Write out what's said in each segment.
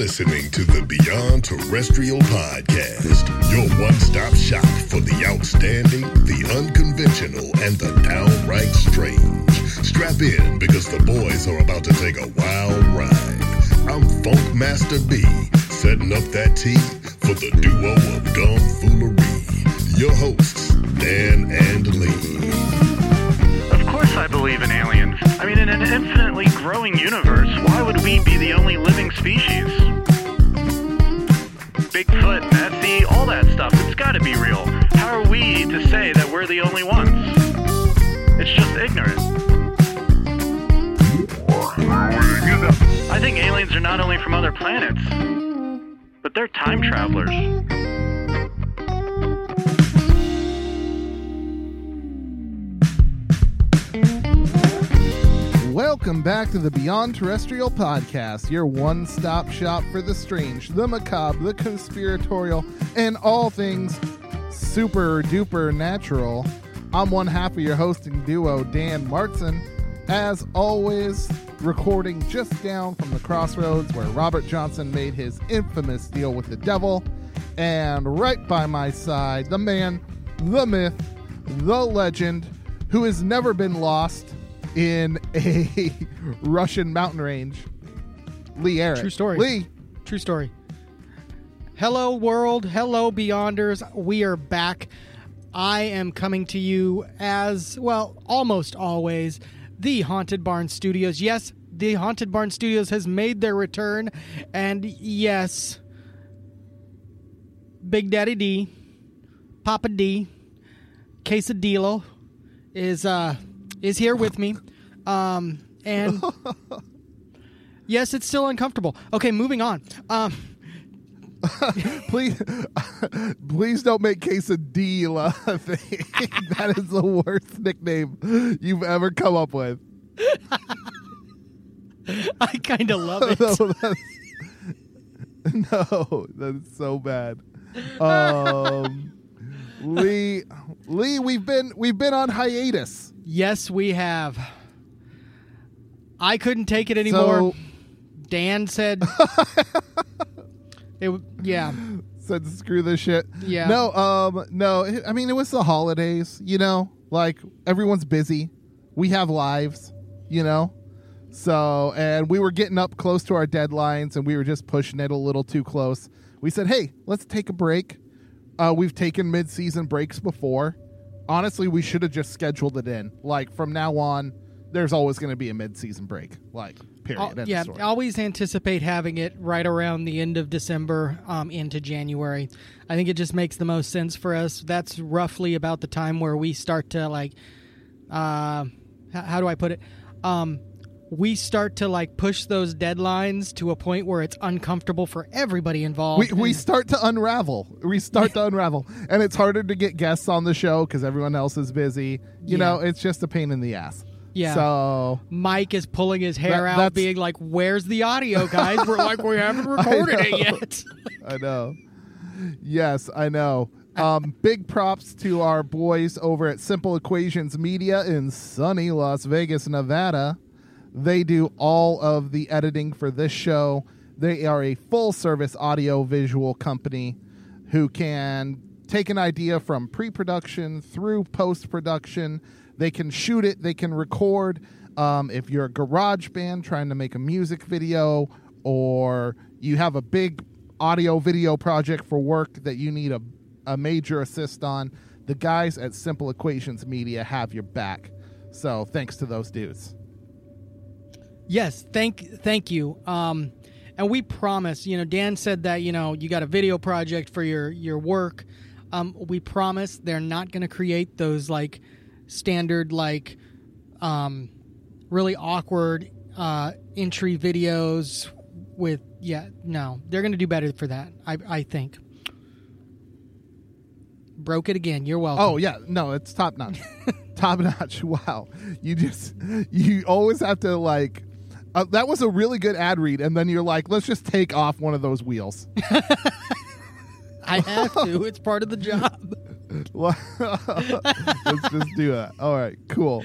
Listening to the Beyond Terrestrial Podcast, your one stop shop for the outstanding, the unconventional, and the downright strange. Strap in because the boys are about to take a wild ride. I'm Funk Master B, setting up that tea for the duo of dumb foolery. Your hosts, Dan and Lee. Believe in aliens. I mean, in an infinitely growing universe, why would we be the only living species? Bigfoot, Nessie, all that stuff, it's gotta be real. How are we to say that we're the only ones? It's just ignorant. I think aliens are not only from other planets, but they're time travelers. Welcome back to the Beyond Terrestrial Podcast, your one stop shop for the strange, the macabre, the conspiratorial, and all things super duper natural. I'm one half of your hosting duo, Dan Martson. As always, recording just down from the crossroads where Robert Johnson made his infamous deal with the devil. And right by my side, the man, the myth, the legend, who has never been lost in a Russian mountain range. Lee Eric. True story. Lee. True story. Hello, world. Hello, Beyonders. We are back. I am coming to you as, well, almost always, the Haunted Barn Studios. Yes, the Haunted Barn Studios has made their return. And yes, Big Daddy D, Papa D, Quesadillo is uh is here with me. Um and yes, it's still uncomfortable. Okay, moving on. Um Please, please don't make quesadilla a thing. that is the worst nickname you've ever come up with. I kind of love it. no, that's, no, that's so bad. Um, Lee, Lee, we've been we've been on hiatus. Yes, we have. I couldn't take it anymore. So- Dan said it yeah. Said screw this shit. Yeah. No, um, no. I mean, it was the holidays. You know, like everyone's busy. We have lives. You know. So, and we were getting up close to our deadlines, and we were just pushing it a little too close. We said, "Hey, let's take a break." Uh, we've taken mid-season breaks before. Honestly, we should have just scheduled it in. Like from now on, there's always going to be a mid-season break. Like period. End yeah, story. always anticipate having it right around the end of December um, into January. I think it just makes the most sense for us. That's roughly about the time where we start to like, uh, h- how do I put it? Um, we start to like push those deadlines to a point where it's uncomfortable for everybody involved. we, we start to unravel. We start to unravel, and it's harder to get guests on the show because everyone else is busy. You Yeah. know, it's just a pain in the ass. Yeah. So Mike is pulling his hair That- out, being like, "Where's the audio, guys? We're like, we haven't recorded it yet." I know. Yes, I know. Um, big props to our boys over at Simple Equations Media in sunny Las Vegas, Nevada. They do all of the editing for this show. They are a full service audio visual company who can take an idea from pre production through post production. They can shoot it, they can record. Um, if you're a garage band trying to make a music video or you have a big audio video project for work that you need a, a major assist on, the guys at Simple Equations Media have your back. So thanks to those dudes. Yes, thank thank you. Um, and we promise. You know, Dan said that you know you got a video project for your your work. Um, we promise they're not going to create those like standard like um, really awkward uh, entry videos with yeah no they're going to do better for that. I I think. Broke it again. You're welcome. Oh yeah, no, it's top notch. top notch. Wow, you just you always have to like. Uh, that was a really good ad read, and then you're like, let's just take off one of those wheels. I have to. It's part of the job. let's just do that. All right, cool.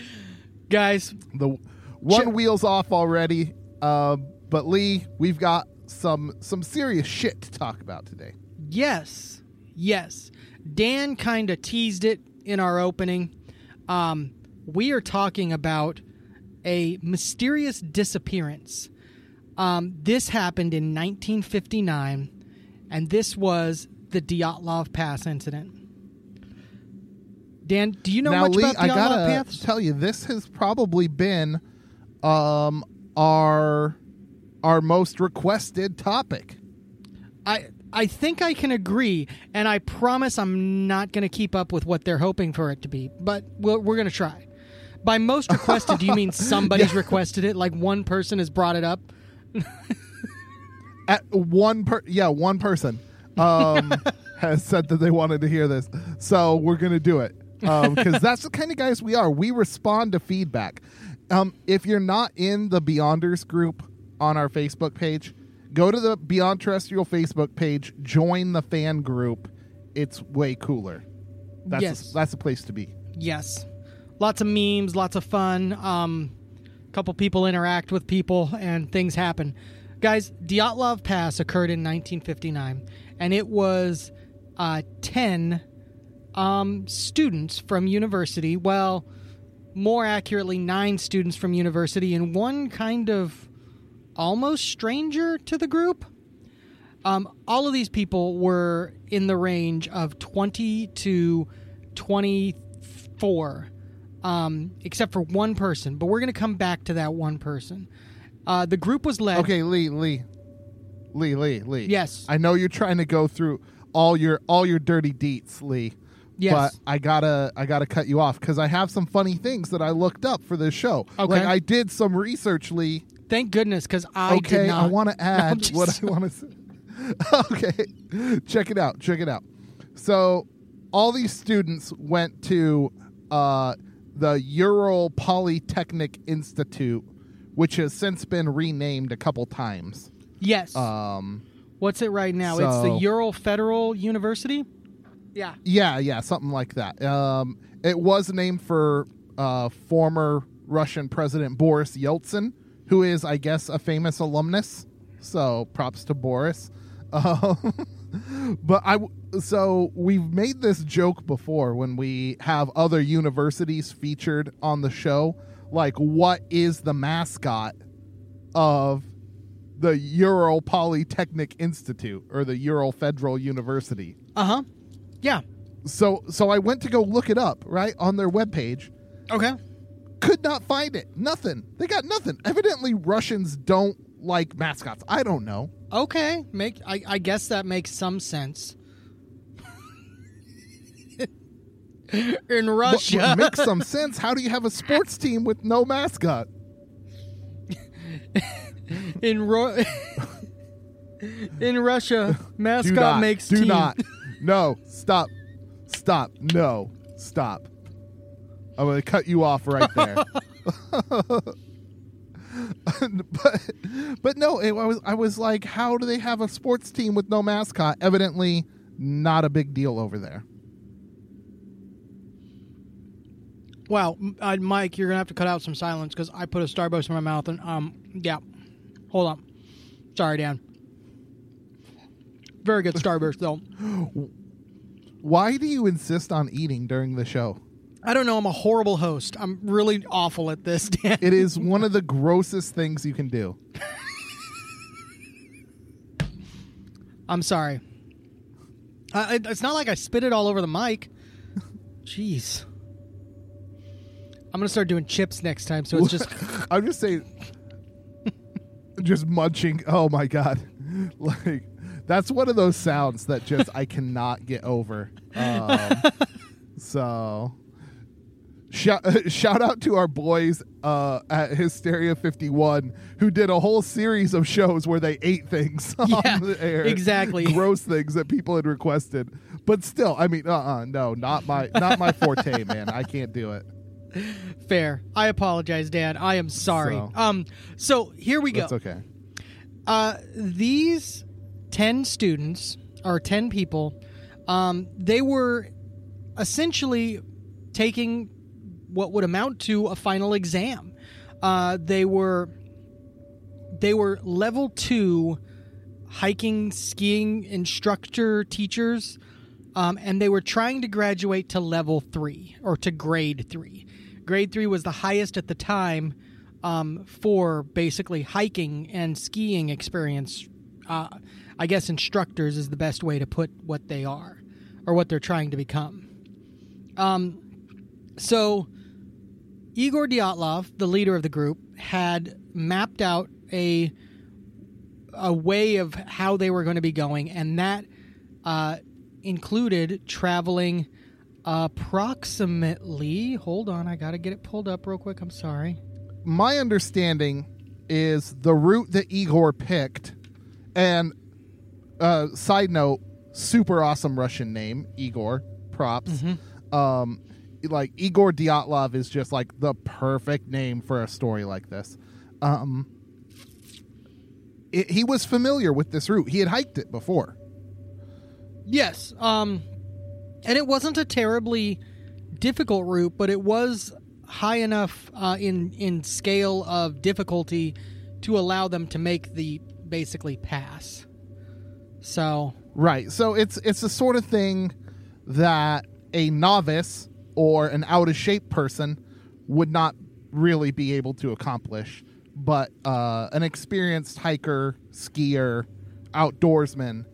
Guys, The one Chip- wheel's off already, uh, but Lee, we've got some some serious shit to talk about today. Yes, yes. Dan kind of teased it in our opening. Um, we are talking about a mysterious disappearance. Um, this happened in 1959, and this was the Dyatlov Pass incident. Dan, do you know now, much Lee, about I gotta Pass? tell you, this has probably been um, our our most requested topic. I I think I can agree, and I promise I'm not going to keep up with what they're hoping for it to be, but we're, we're going to try. By most requested, do you mean somebody's requested it? Like one person has brought it up? At one per, yeah, one person um, has said that they wanted to hear this, so we're gonna do it because that's the kind of guys we are. We respond to feedback. Um, if you're not in the Beyonders group on our Facebook page, go to the Beyond Terrestrial Facebook page, join the fan group. It's way cooler. That's Yes. that's the place to be. Yes. Lots of memes, lots of fun. Um, a couple people interact with people, and things happen. Guys, Dyatlov Pass occurred in 1959, and it was uh, 10 um, students from university. Well, more accurately, nine students from university, and one kind of almost stranger to the group. Um, all of these people were in the range of 20 to 24, um, except for one person. But we're going to come back to that one person. Uh, the group was led. Okay, Lee, Lee, Lee, Lee, Lee. Yes. I know you're trying to go through all your all your dirty deets, Lee. Yes. But I gotta I gotta cut you off because I have some funny things that I looked up for this show. Okay. Like I did some research, Lee. Thank goodness, because I okay, did not. I want to add just- what I want to say. okay, check it out. Check it out. So, all these students went to uh, the Ural Polytechnic Institute, which has since been renamed a couple times. Yes. Um, What's it right now? it's the Ural Federal University. Yeah. Yeah, yeah, something like that. Um, it was named for uh, former Russian President Boris Yeltsin, who is, I guess, a famous alumnus. So props to Boris. Um, but I so we've made this joke before when we have other universities featured on the show. Like, what is the mascot of the Ural Polytechnic Institute or the Ural Federal University? Uh huh. Yeah. so so I went to go look it up right on their webpage. Okay. Could not find it. Nothing. They got nothing. Evidently, Russians don't like mascots. I don't know. Okay. Make. I, I guess that makes some sense. In Russia. what makes some sense. How do you have a sports team with no mascot? in Ro- in Russia, mascot not. makes do team. not. No. Stop. Stop. No. Stop. I'm going to cut you off right there. but but no, it, I was I was like, how do they have a sports team with no mascot? Evidently, not a big deal over there. Wow, M- uh, Mike, you're gonna have to cut out some silence because I put a Starburst in my mouth and um, yeah. Hold on. Sorry, Dan. Very good Starburst though. Why do you insist on eating during the show? I don't know. I'm a horrible host. I'm really awful at this, Dan. It is one of the grossest things you can do. I'm sorry. It- it's not like I spit it all over the mic. Jeez. I'm gonna start doing chips next time, so it's just I'm just saying, just munching. Oh my god, like that's one of those sounds that just I cannot get over. Um, so, shout shout out to our boys uh, at Hysteria 51 who did a whole series of shows where they ate things Yeah, on the air, exactly. gross things that people had requested. But still, I mean, uh, uh no, not my not my forte, man. I can't do it. fair. I apologize, Dan. I am sorry. So- Um, so here we go. That's okay. Uh, these 10 students, or 10 people, um, they were essentially taking what would amount to a final exam. Uh, they were they were level two hiking skiing instructor teachers um, and they were trying to graduate to level three or to grade three. Grade three was the highest at the time um, for basically hiking and skiing experience. Uh, i guess instructors is the best way to put what they are or what they're trying to become. Um, so Igor Dyatlov, the leader of the group, had mapped out a a way of how they were going to be going, and that uh, included traveling approximately. Hold on, I got to get it pulled up real quick. I'm sorry. my understanding is the route that Igor picked, and uh, side note, super awesome Russian name, Igor. Props. Um, like Igor Dyatlov is just like the perfect name for a story like this. Um, it, he was familiar with this route. He had hiked it before. Yes. Um, and it wasn't a terribly difficult route, but it was high enough uh, in in scale of difficulty to allow them to make the basically pass. So Right. So it's it's the sort of thing that a novice or an out of shape person would not really be able to accomplish, but uh, an experienced hiker, skier, outdoorsman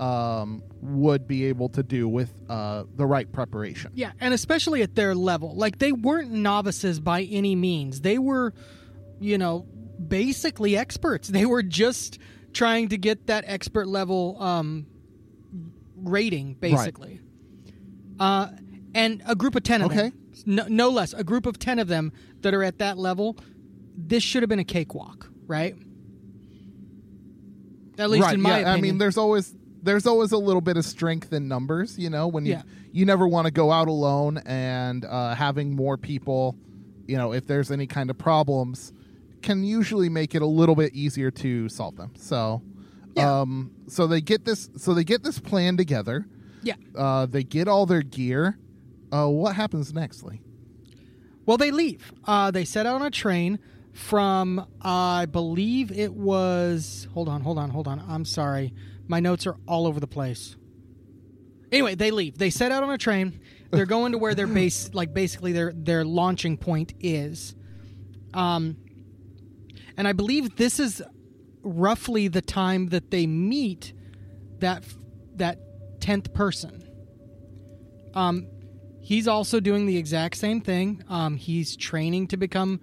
um, would be able to do with uh, the right preparation. Yeah, and especially at their level. Like they weren't novices by any means. They were, you know, basically experts. They were just trying to get that expert level um rating basically. Uh and a group of 10 of Okay. them. No, no less. A group of 10 of them that are at that level. This should have been a cakewalk, right? At least right. in my yeah, opinion. I mean, there's always there's always a little bit of strength in numbers. You know, when you Yeah. you never want to go out alone, and uh, having more people, you know, if there's any kind of problems, can usually make it a little bit easier to solve them. So, Yeah. um, so they get this, so they get this plan together. yeah. Uh, they get all their gear. Uh, what happens next, Lee? Well, they leave. Uh, they set out on a train from, I believe it was. Hold on, hold on, hold on. I'm sorry. My notes are all over the place. Anyway, they leave. They set out on a train. They're going to where their base, like basically their their launching point is. Um, and I believe this is roughly the time that they meet that that tenth person. Um, he's also doing the exact same thing. Um, he's training to become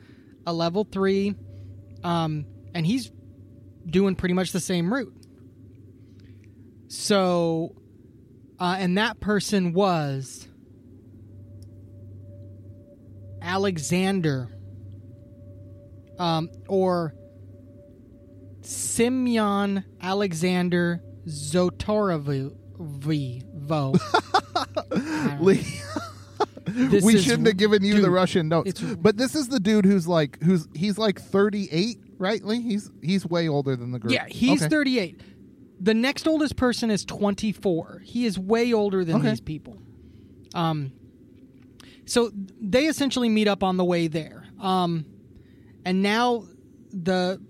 a level three, um, and he's doing pretty much the same route. So, uh, and that person was Alexander, um, or Simeon Alexander don't. Lee, This we shouldn't have given you the Russian notes. But this is the dude who's like who's he's like 38, right? Lee? He's he's way older than the group. Yeah, he's Okay. 38. The next oldest person is 24. He is way older than Okay. these people. Um, so they essentially meet up on the way there. Um, and now the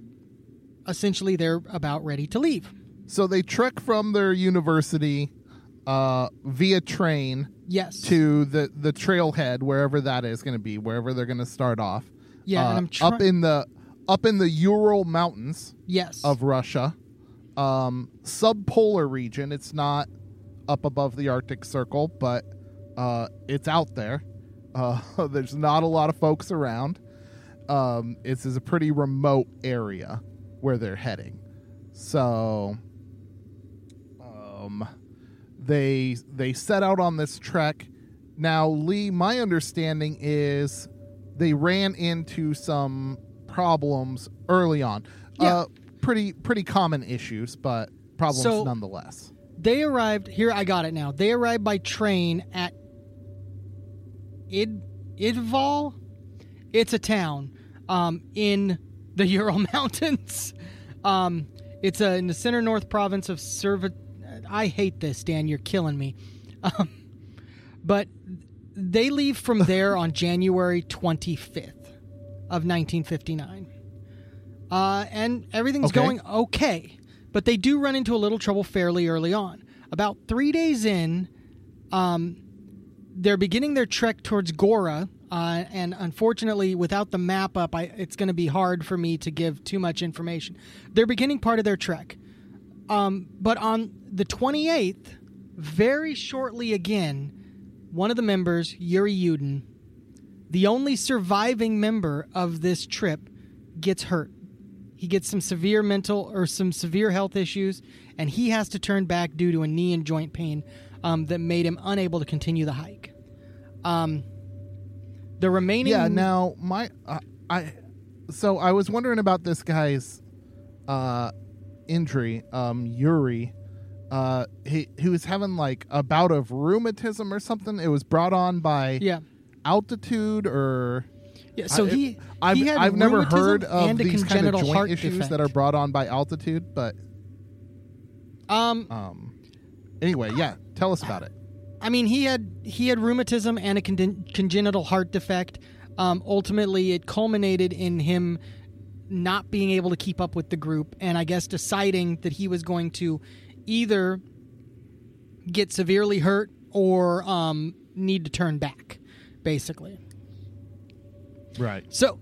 essentially they're about ready to leave. So they trek from their university uh, via train Yes. to the the trailhead wherever that is going to be, wherever they're going to start off. Yeah, Uh, try- up in the up in the Ural Mountains yes. of Russia, um, subpolar region. It's not up above the Arctic Circle, but uh, it's out there. Uh, there's not a lot of folks around. Um, this is a pretty remote area where they're heading. So, um, they they set out on this trek. Now, Lee, my understanding is they ran into some problems early on. Yeah. Uh, pretty pretty common issues, but problems So- nonetheless. They arrived here. I got it now. They arrived by train at Id Ivdel. It's a town um, in the Ural Mountains. Um, it's uh in the center north province of Serva. I hate this, Dan. You're killing me. Um, but they leave from there on January 25th of 1959. Uh, and everything's Okay. going okay. But they do run into a little trouble fairly early on. About three days in, um, they're beginning their trek towards Gora. Uh, and unfortunately, without the map up, I, it's going to be hard for me to give too much information. They're beginning part of their trek. Um, but on the 28th, very shortly again, one of the members, Yuri Yudin, the only surviving member of this trip, gets hurt. He gets some severe mental or some severe health issues, and he has to turn back due to a knee and joint pain um, that made him unable to continue the hike. Um, the remaining Yeah. Now, my uh, I so I was wondering about this guy's uh, injury, um, Yuri. Uh, he he was having like a bout of rheumatism or something. It was brought on by yeah. altitude or Yeah, so I- he I've he I've never heard of these kind of joint heart issues defect. that are brought on by altitude, but um um, anyway, yeah. Tell us about it. I mean, he had he had rheumatism and a con- congenital heart defect. Um, ultimately, it culminated in him not being able to keep up with the group, and I guess deciding that he was going to either get severely hurt or um, need to turn back, basically. Right. So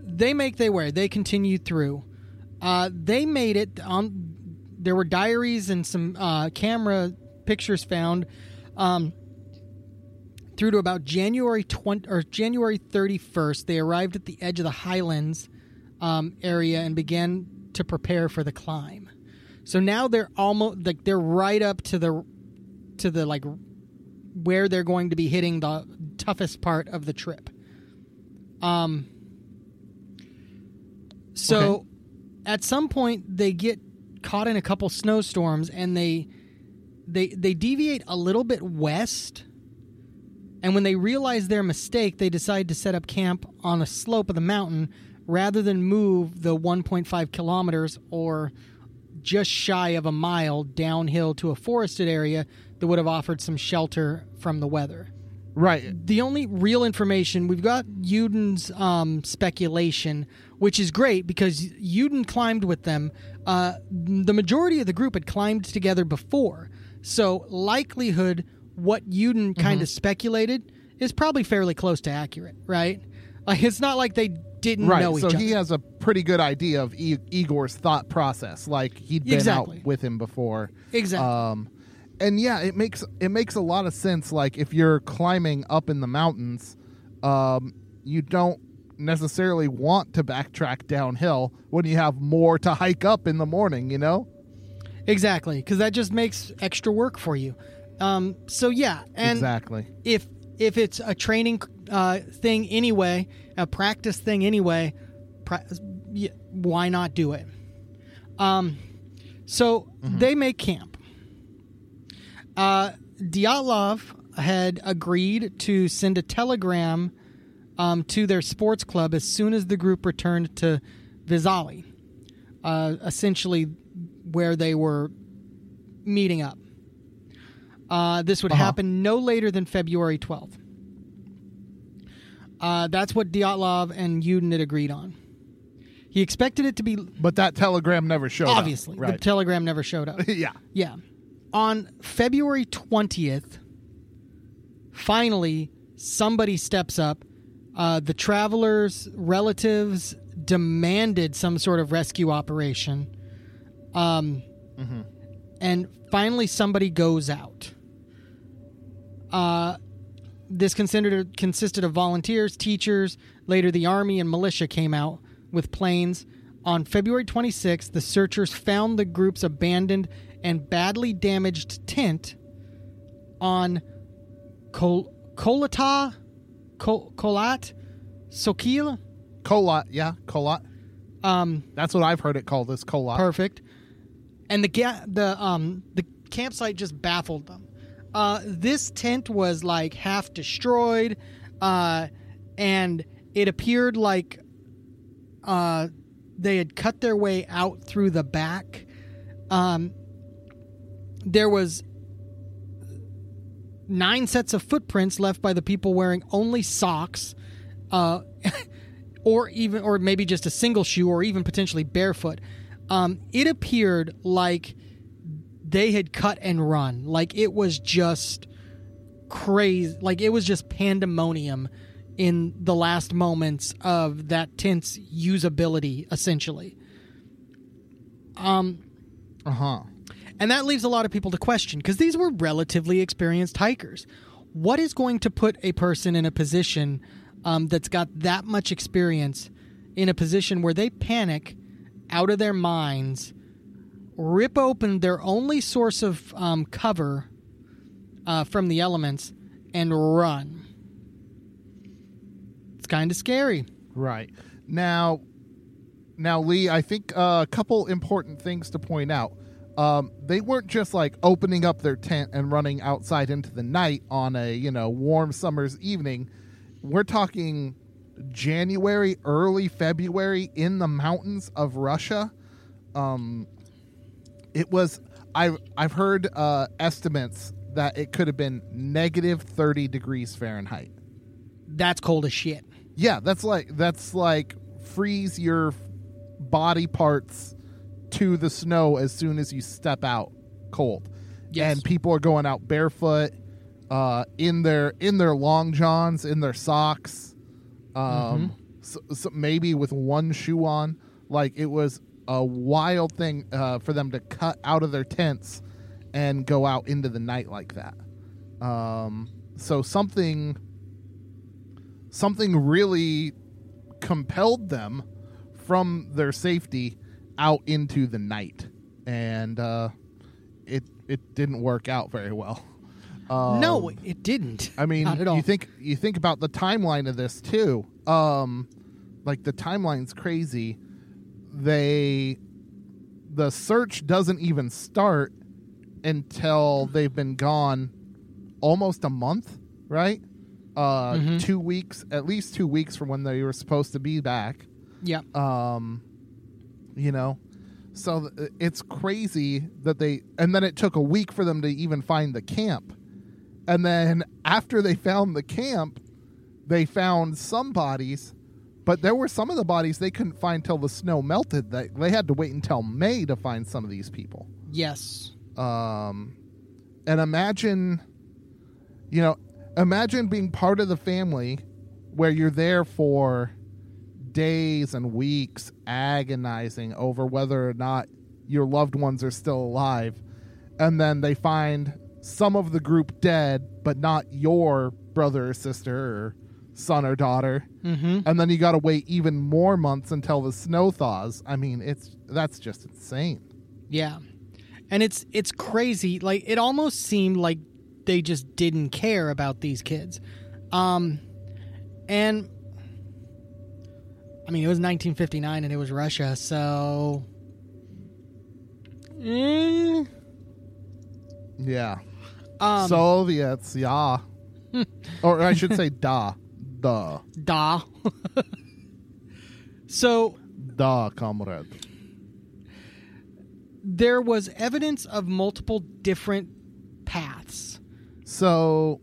they make their way. They continue through. Uh, they made it on. There were diaries and some uh, camera pictures found um, through to about January twenty or January thirty first. They arrived at the edge of the Highlands um, area and began to prepare for the climb. So now they're almost like they're right up to the to the like where they're going to be hitting the toughest part of the trip. Um. So, Okay. at some point, they get caught in a couple snowstorms, and they they they deviate a little bit west. And when they realize their mistake, they decide to set up camp on a slope of the mountain rather than move the 1.5 kilometers or just shy of a mile downhill to a forested area that would have offered some shelter from the weather Right. the only real information we've got Yudin's um, speculation, which is great because Yudin climbed with them. Uh, the majority of the group had climbed together before, so likelihood what Yudin kind of speculated is probably fairly close to accurate, right? Like it's not like they didn't Right. know each So other. So he has a pretty good idea of e- Igor's thought process. Like he'd been Exactly. out with him before. exactly. Um, and yeah, it makes it makes a lot of sense. Like if you're climbing up in the mountains, um, you don't necessarily want to backtrack downhill when you have more to hike up in the morning. You know. exactly, because that just makes extra work for you. Um, so yeah, and exactly. if if it's a training uh, thing anyway, a practice thing anyway, pra- why not do it? Um, so they make camp. Uh, Dyatlov had agreed to send a telegram um, to their sports club as soon as the group returned to Vizali, uh, essentially where they were meeting up. Uh, this would Uh-huh. happen no later than February 12th. Uh, that's what Dyatlov and Yudin had agreed on. He expected it to be But that telegram never showed up. obviously the telegram never showed up. yeah. Yeah. On February 20th, finally, somebody steps up. Uh, the travelers' relatives demanded some sort of rescue operation. Um, And finally, somebody goes out. Uh, this considered, consisted of volunteers, teachers. Later, the army and militia came out with planes. On February 26th, the searchers found the group's abandoned and badly damaged tent on Kol- Kolata, Kol- Kolat, Sokil. Yeah, Colot. Um, That's what I've heard it called. Is Colot. perfect. And the ga- the um the campsite just baffled them. Uh, this tent was like half destroyed, uh, and it appeared like uh, they had cut their way out through the back. Um, there was nine sets of footprints left by the people wearing only socks, uh, or even, or maybe just a single shoe, or even potentially barefoot. Um, it appeared like they had cut and run. Like it was just crazy. Like it was just pandemonium in the last moments of that tent's usability, essentially. Um, Uh huh. and that leaves a lot of people to question because these were relatively experienced hikers. What is going to put a person in a position um, that's got that much experience in a position where they panic out of their minds, rip open their only source of um, cover uh, from the elements, and run? It's kind of scary. Right. Now, now, Lee, I think uh, a couple important things to point out. Um, they weren't just like opening up their tent and running outside into the night on a you know warm summer's evening. We're talking January, early February in the mountains of Russia. Um, it was I've I've heard uh, estimates that it could have been negative thirty degrees Fahrenheit. That's cold as shit. Yeah, that's like that's like freeze your body parts to the snow as soon as you step out cold. Yes. And people are going out barefoot uh in their in their long johns, in their socks. Um so, so maybe with one shoe on. Like it was a wild thing uh for them to cut out of their tents and go out into the night like that. Um so something something really compelled them from their safety out into the night and uh it it didn't work out very well um, no, it didn't. I mean, Not at all. you think you think about the timeline of this too. Um, like the timeline's crazy. They, the search doesn't even start until they've been gone almost a month, right? Uh, Mhm. two weeks, at least two weeks from when they were supposed to be back. yeah. Um, you know, so th- it's crazy that they, and then it took a week for them to even find the camp. And then after they found the camp, they found some bodies, but there were some of the bodies they couldn't find till the snow melted. That they had to wait until May to find some of these people. Yes. Um, and imagine, you know, imagine being part of the family where you're there for days and weeks agonizing over whether or not your loved ones are still alive. And then they find some of the group dead, but not your brother or sister or son or daughter. Mm-hmm. And then you got to wait even more months until the snow thaws. I mean, it's that's just insane. Yeah. And it's it's crazy. Like it almost seemed like they just didn't care about these kids. Um and I mean it was 1959 and it was Russia, so eh. Yeah. Um, Soviets, yeah. or I should say, da, da, da. so da, comrade. there was evidence of multiple different paths. So,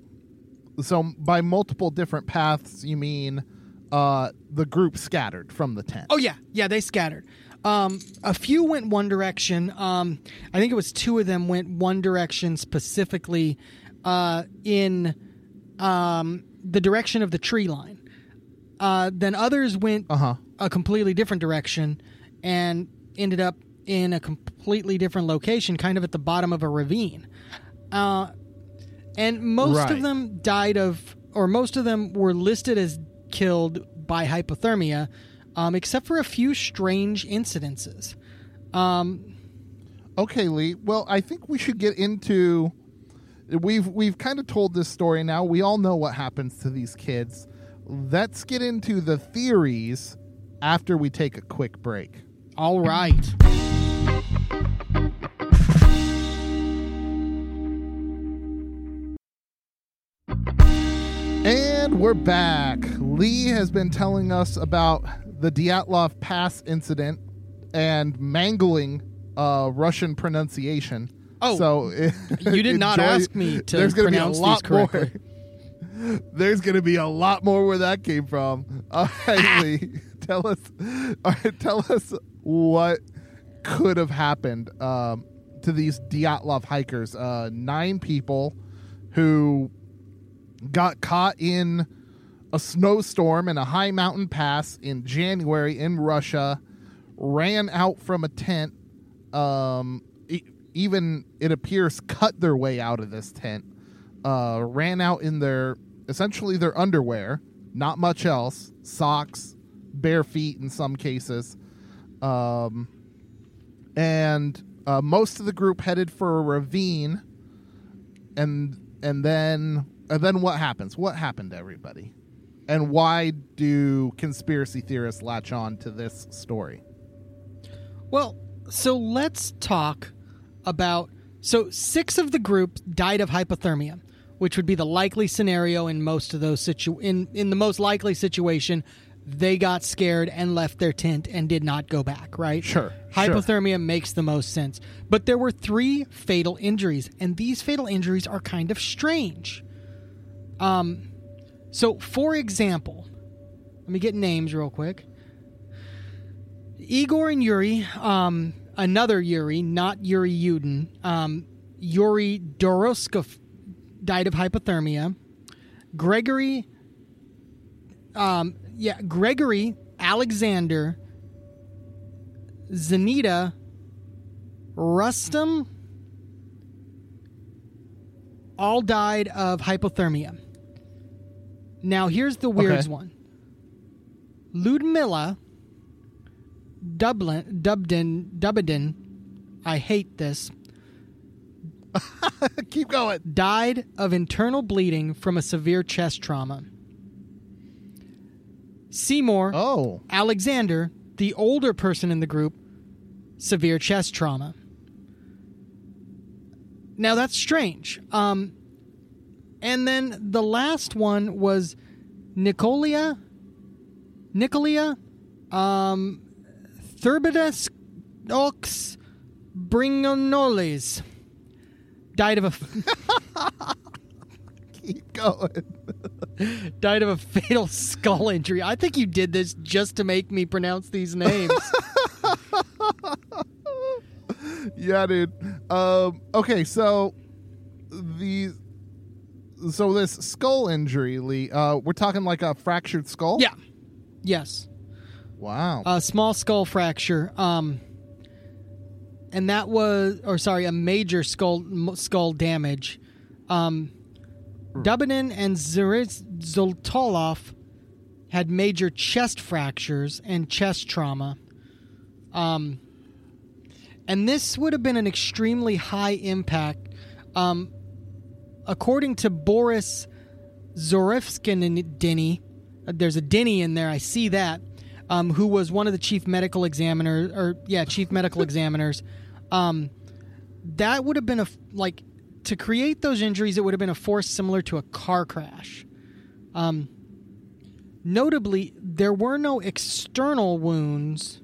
so by multiple different paths, you mean uh, the group scattered from the tent. Oh yeah, yeah, they scattered. Um, a few went one direction. Um, I think it was two of them went one direction specifically uh, in um, the direction of the tree line. Uh, then others went Uh-huh. a completely different direction and ended up in a completely different location, kind of at the bottom of a ravine. Uh, and most of them died of, or most of them were listed as killed by hypothermia, um, except for a few strange incidences. Um, Okay, Lee. Well, I think we should get into. We've we've kind of told this story now. We all know what happens to these kids. Let's get into the theories after we take a quick break. all right. And we're back. Lee has been telling us about the Dyatlov Pass incident and mangling uh, Russian pronunciation. Oh, so you did not enjoy- ask me to there's gonna pronounce be a lot these more. correctly. There's going to be a lot more where that came from. All right, Lee, tell us. All right, tell us what could have happened um, to these Dyatlov hikers. Uh, nine people who got caught in a snowstorm in a high mountain pass in January in Russia, ran out from a tent. Um, even it appears cut their way out of this tent. Uh, ran out in their essentially their underwear, not much else, socks, bare feet in some cases. Um, and uh, most of the group headed for a ravine and and then and then what happens what happened to everybody and why do conspiracy theorists latch on to this story Well, so let's talk about. So, six of the group died of hypothermia, which would be the likely scenario in most of those situ. In in the most likely situation, they got scared and left their tent and did not go back. Right? Sure, sure. Hypothermia makes the most sense, but there were three fatal injuries, and these fatal injuries are kind of strange. Um, so for example, let me get names real quick. Igor and Yuri, um, another Yuri, not Yuri Yudin, um, Yuri Doroskov died of hypothermia. Gregory, um, yeah, Gregory Alexander, Zanita, Rustum, all died of hypothermia. Now, here's the weird Okay. one. Ludmilla Dublin, Dubden, Dubadin, I hate this, keep going died of internal bleeding from a severe chest trauma. Seymour oh Alexander, the older person in the group, severe chest trauma. Now that's strange. Um, and then the last one was Nicolia, Nicolia, um, Thurbidas Ox Bringonoles. Died of a keep going died of a fatal skull injury. I think you did this just to make me pronounce these names. yeah dude um okay so the so this skull injury lee uh we're talking like a fractured skull yeah. Yes. Wow A small skull fracture. Um and that was or sorry, a major skull skull damage. Um Dubinin and Zoltolov had major chest fractures and chest trauma. Um and this would have been an extremely high impact. Um, according to Boris Zorifskin and Denny, there's a Denny in there. I see that. Um, who was one of the chief medical examiners, or yeah, chief medical examiners. Um, that would have been a like to create those injuries, it would have been a force similar to a car crash. Um, notably, there were no external wounds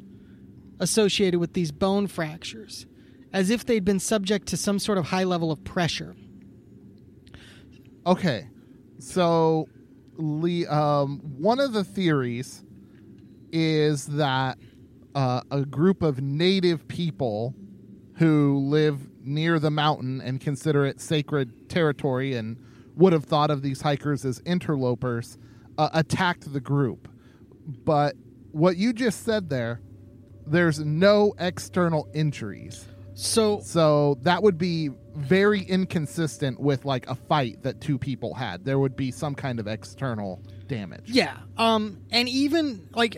associated with these bone fractures, as if they'd been subject to some sort of high level of pressure. Okay, so Lee, um, one of the theories is that uh, a group of native people who live near the mountain and consider it sacred territory and would have thought of these hikers as interlopers uh, attacked the group. But what you just said there, there's no external injuries. So, So that would be very inconsistent with like a fight that two people had. There would be some kind of external damage. yeah, um, and even like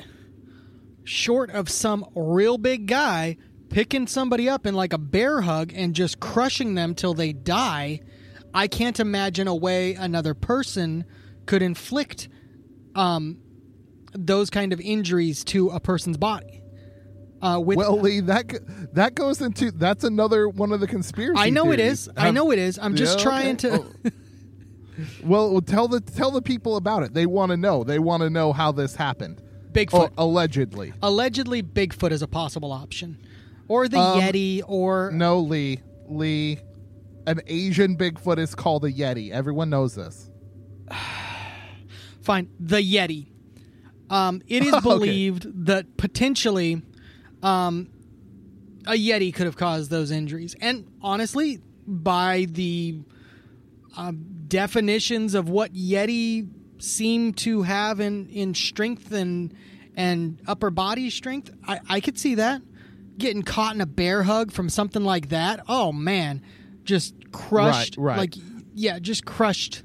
short of some real big guy picking somebody up in like a bear hug and just crushing them till they die, I can't imagine a way another person could inflict um, those kind of injuries to a person's body. Uh, with Well, Lee, that that goes into that's another one of the conspiracy. I know it theories. is. I know it is. I'm just Yeah, trying okay. to. Oh. Well, well, tell the tell the people about it. They want to know. They want to know how this happened. Bigfoot. Or allegedly. Allegedly, Bigfoot is a possible option, or the Um, Yeti, or No, Lee. Lee. An Asian Bigfoot is called a Yeti. Everyone knows this. fine, the Yeti. Um, it is Okay. believed that potentially, um, a Yeti could have caused those injuries, and honestly, by the um, definitions of what Yeti seem to have in in strength and and upper body strength, I, I could see that getting caught in a bear hug from something like that. Oh man, just crushed. Right, right. Like yeah, just crushed.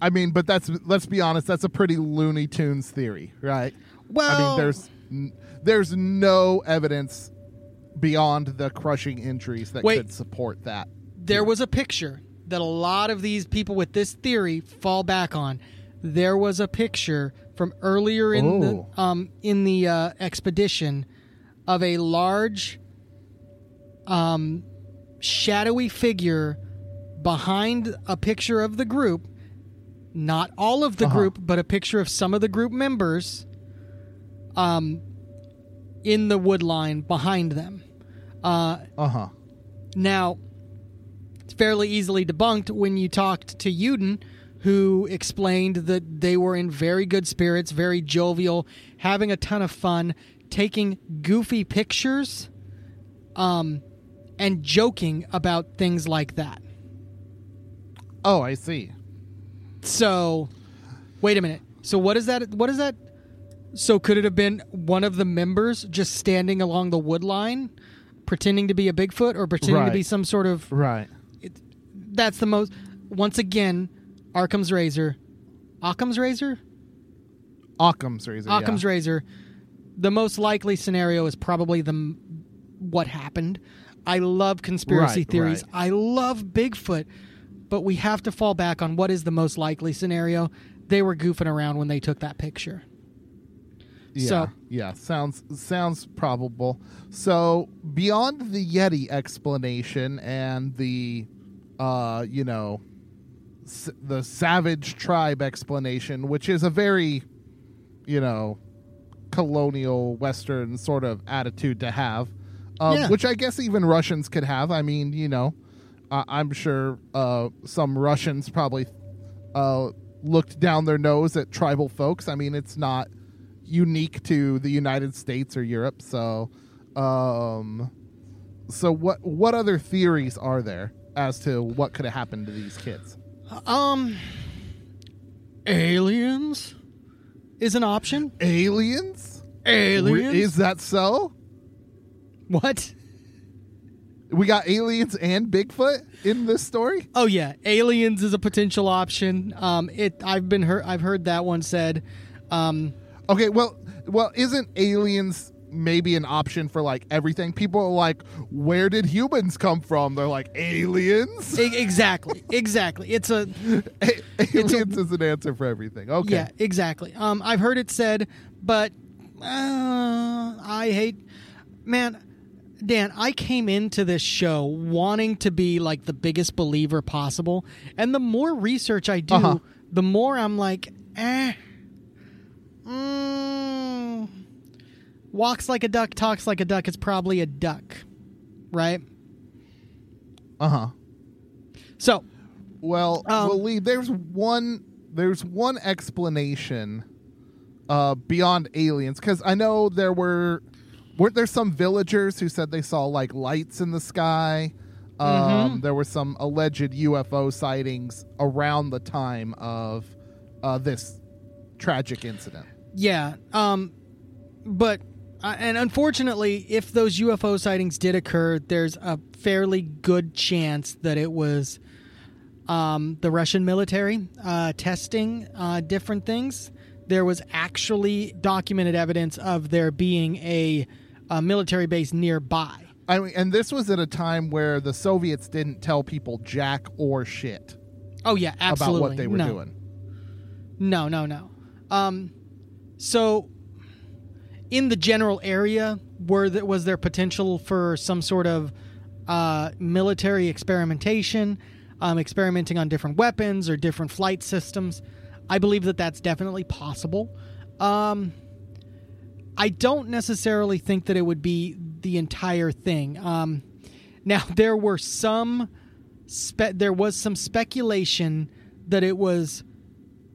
I mean, but that's let's be honest. That's a pretty Looney Tunes theory, right? Well, I mean, there's n- there's no evidence beyond the crushing injuries that Wait. could support that. there was a picture that a lot of these people with this theory fall back on. There was a picture from earlier in Oh. the um, in the uh, expedition of a large, um, shadowy figure behind a picture of the group. Not all of the Uh-huh. group, but a picture of some of the group members. Um, in the wood line behind them. Uh, Uh huh. now, it's fairly easily debunked when you talked to Yudin, who explained that they were in very good spirits, very jovial, having a ton of fun, taking goofy pictures, um, and joking about things like that. Oh, I see. So, wait a minute. So what is that? What is that? So could it have been one of the members just standing along the wood line, pretending to be a Bigfoot, or pretending to be some sort of Right. That's the most once again Arkham's razor Occam's razor Occam's razor. yeah. Occam's razor the most likely scenario is probably the what happened I love conspiracy Right, theories right. I love Bigfoot but we have to fall back on what is the most likely scenario they were goofing around when they took that picture Yeah, So- yeah, sounds sounds probable. So beyond the Yeti explanation and the, uh, you know, s- the savage tribe explanation, which is a very, you know, colonial Western sort of attitude to have, um, Yeah. which I guess even Russians could have. I mean, you know, I I'm sure uh, some Russians probably uh, looked down their nose at tribal folks. I mean, it's not unique to the United States or Europe. So, um, so what what other theories are there as to what could have happened to these kids? um aliens is an option Aliens? aliens Is that so? what We got aliens and Bigfoot in this story. Oh yeah, aliens is a potential option. Um, it I've been heard I've heard that one said. Um, Okay, well, well, isn't aliens maybe an option for like everything? People are like, where did humans come from? They're like aliens. exactly, exactly. It's a aliens is an answer for everything. Okay. yeah, exactly. Um, I've heard it said, but uh, I hate man. Dan, I came into this show wanting to be like the biggest believer possible, and the more research I do, Uh-huh. the more I'm like, eh. Mm, walks like a duck, talks like a duck. It's probably a duck, right? Uh huh. So, Well, Um, well, Lee, there's one there's one explanation uh, beyond aliens because I know there were weren't there some villagers who said they saw like lights in the sky. Um, Mm-hmm. There were some alleged UFO sightings around the time of uh, this tragic incident. Yeah. Um, but uh, and unfortunately, if those UFO sightings did occur, there's a fairly good chance that it was um, the Russian military uh, testing uh, different things. There was actually documented evidence of there being a, a military base nearby. I mean, and this was at a time where the Soviets didn't tell people jack or shit Oh yeah, absolutely. about what they were no. doing. No, no, no. Um, so in the general area, were there, was there potential for some sort of uh, military experimentation, um, experimenting on different weapons or different flight systems? I believe that that's definitely possible. Um, I don't necessarily think that it would be the entire thing. Um, now there were some, spe- there was some speculation that it was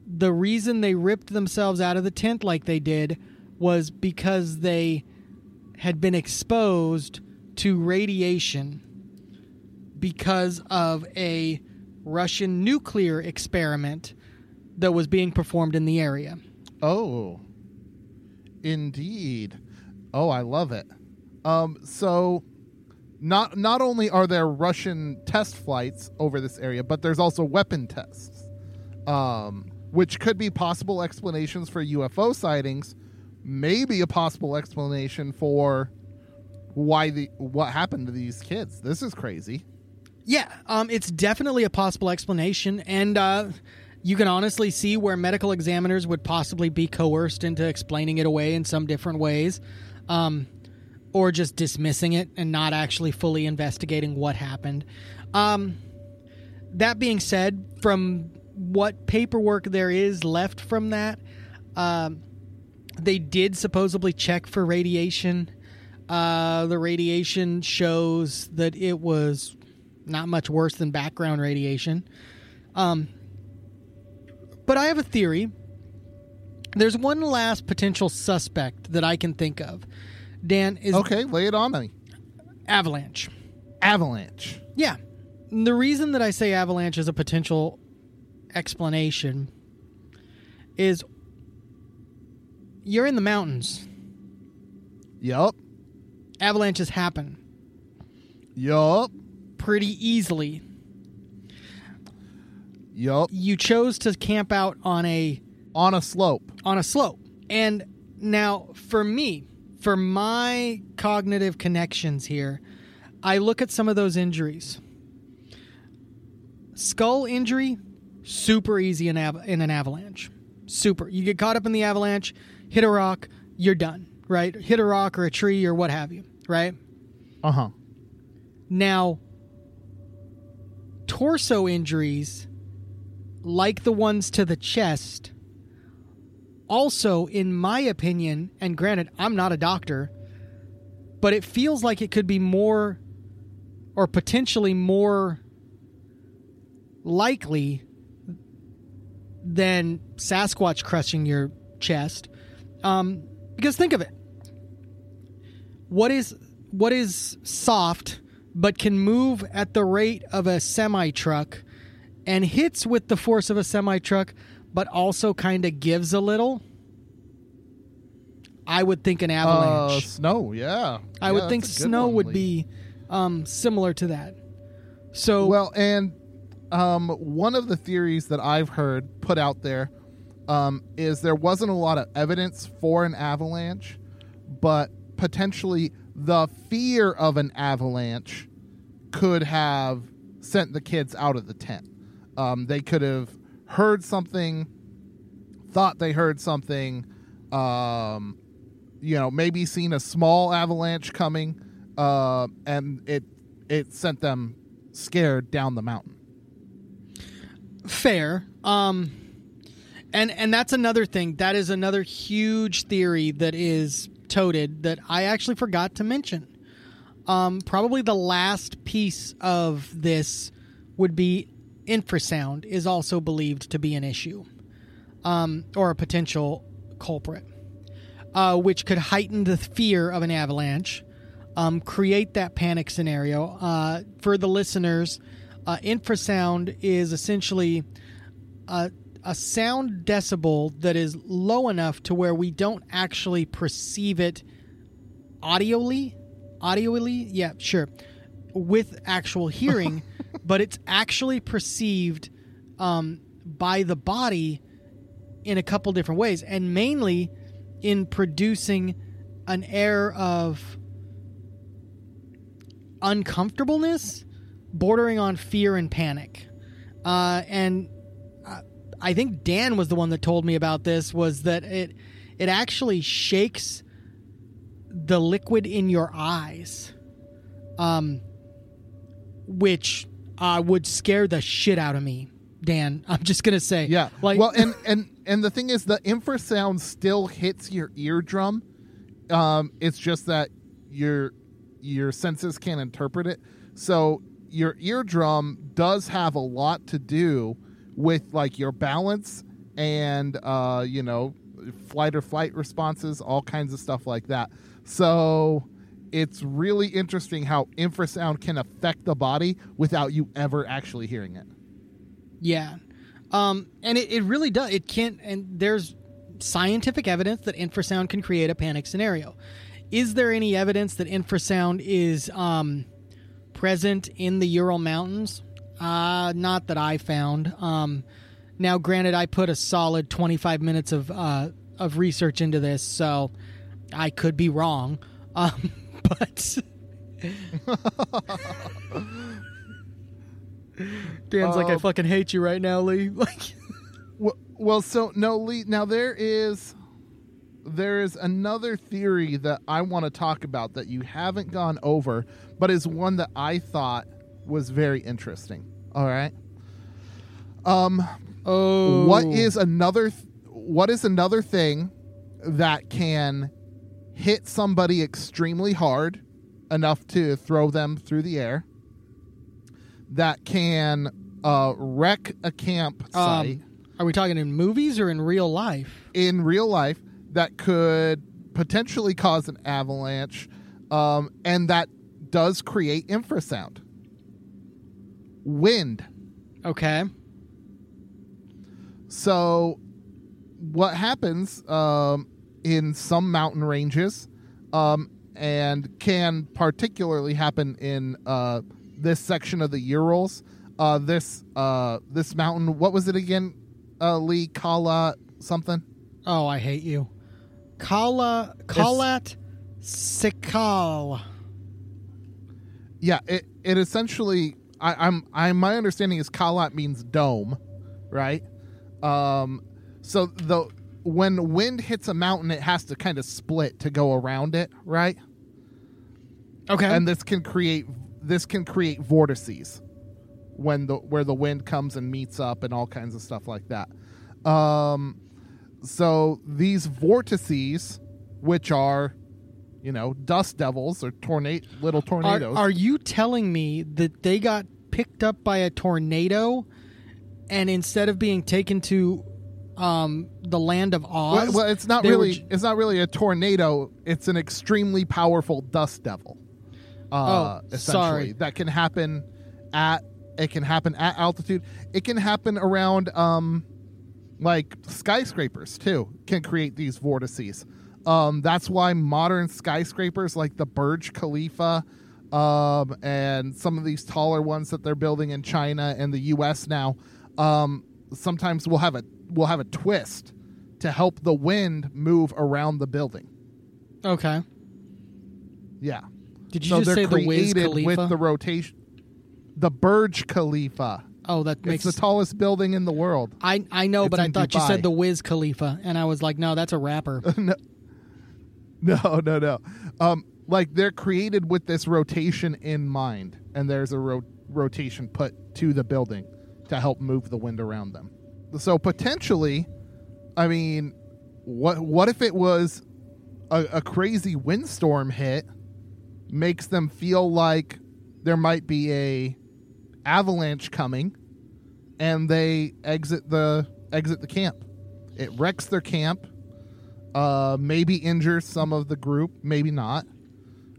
the reason they ripped themselves out of the tent like they did was because they had been exposed to radiation because of a Russian nuclear experiment that was being performed in the area. Oh, indeed. Oh, I love it. Um, so not not only are there Russian test flights over this area, but there's also weapon tests, um, which could be possible explanations for UFO sightings. Maybe a possible explanation for why the what happened to these kids. This is crazy. Yeah, um, it's definitely a possible explanation, and uh, you can honestly see where medical examiners would possibly be coerced into explaining it away in some different ways, um, or just dismissing it and not actually fully investigating what happened. Um, that being said, from what paperwork there is left from that, um, they did supposedly check for radiation. Uh, the radiation shows that it was not much worse than background radiation. Um, but I have a theory. There's one last potential suspect that I can think of. Dan is Okay, lay it on me. avalanche. Avalanche. Yeah. The reason that I say avalanche is a potential explanation is you're in the mountains. Yup. Avalanches happen Yup. pretty easily. Yup. You chose to camp out on a On a slope. on a slope. And now for me, for my cognitive connections here, I look at some of those injuries. Skull injury, super easy in, av- in an avalanche. Super. You get caught up in the avalanche, hit a rock, you're done, right? Hit a rock or a tree or what have you, right? Uh huh. Now, torso injuries, like the ones to the chest, also, in my opinion, and granted, I'm not a doctor, but it feels like it could be more or potentially more likely than Sasquatch crushing your chest. Um, because think of it. What is what is soft but can move at the rate of a semi truck and hits with the force of a semi truck but also kind of gives a little? I would think an Uh, avalanche. snow. Yeah. I Yeah, would think that's a good snow one, would Lee. be um, similar to that. So Well, and um, one of the theories that I've heard put out there um, is there wasn't a lot of evidence for an avalanche, but potentially the fear of an avalanche could have sent the kids out of the tent. Um, they could have heard something, thought they heard something, um, you know, maybe seen a small avalanche coming, uh, and it it sent them scared down the mountain. Fair. Um and and that's another thing. That is another huge theory that is toted that I actually forgot to mention. Um probably the last piece of this would be infrasound is also believed to be an issue. Um or a potential culprit. Uh, which could heighten the fear of an avalanche, um, create that panic scenario. Uh, for the listeners, uh, infrasound is essentially a, sound decibel that is low enough to where we don't actually perceive it audioly. Audioly, yeah, sure, with actual hearing, but it's actually perceived um, by the body in a couple different ways, and mainly in producing an air of uncomfortableness bordering on fear and panic. Uh, and I think Dan was the one that told me about this was that it it actually shakes the liquid in your eyes. Um which uh, would scare the shit out of me. Dan, I'm just gonna say, Yeah. like, well, and and and the thing is, the infrasound still hits your eardrum. Um, it's just that your your senses can't interpret it. So your eardrum does have a lot to do with like your balance and uh, you know flight or flight responses, all kinds of stuff like that. So it's really interesting how infrasound can affect the body without you ever actually hearing it. Yeah. Um, and it, it really does. It can't, and there's scientific evidence that infrasound can create a panic scenario. Is there any evidence that infrasound is um, present in the Ural Mountains? Uh, not that I found. Um, now, granted, I put a solid 25 minutes of uh, of research into this, so I could be wrong. Um, but Dan's like, I Um, fucking hate you right now, Lee. Like, Well, well, so no, Lee. Now there is, there is another theory that I want to talk about that you haven't gone over, but is one that I thought was very interesting. All right. Um, oh, what is another? th- What is another thing that can hit somebody extremely hard enough to throw them through the air? That can uh, wreck a campsite Um, are we talking in movies or in real life? in real life that could potentially cause an avalanche, um, and that does create infrasound. Wind. Okay. So, what happens um, in some mountain ranges, um, and can particularly happen in uh, this section of the Urals, uh, this uh, this mountain. What was it again? Uh, Lee Kala something. Oh, I hate you. Kala Kalat Sikal. Yeah, it it essentially I, am I'm I my understanding is Kalat means dome, right? Um so the when wind hits a mountain it has to kind of split to go around it, right? Okay. And this can create this can create vortices when the where the wind comes and meets up and all kinds of stuff like that. Um so these vortices which are you know, dust devils or tornado little tornadoes. are you telling me that they got picked up by a tornado and instead of being taken to um, the land of Oz? Well, well, it's not really. j- It's not really a tornado. It's an extremely powerful dust devil. Uh, Oh, essentially, sorry. that can happen at. It can happen at altitude. It can happen around, um, like skyscrapers too. Can create these vortices. Um, that's why modern skyscrapers like the Burj Khalifa, um, and some of these taller ones that they're building in China and the U.S. now, um, sometimes will have a will have a twist to help the wind move around the building. okay. Yeah. Did you so just say the Wiz Khalifa? with the rotation. The Burj Khalifa. oh, that makes It's the tallest building in the world. I I know, It's but I thought you said the Wiz Khalifa, and I was like, no, that's a rapper. no, no, no. No. Um, like they're created with this rotation in mind, and there's a ro- rotation put to the building to help move the wind around them. So potentially, I mean, what what if it was a, a crazy windstorm hit makes them feel like there might be a avalanche coming, and they exit the exit the camp. It wrecks their camp. Uh, maybe injure some of the group, maybe not.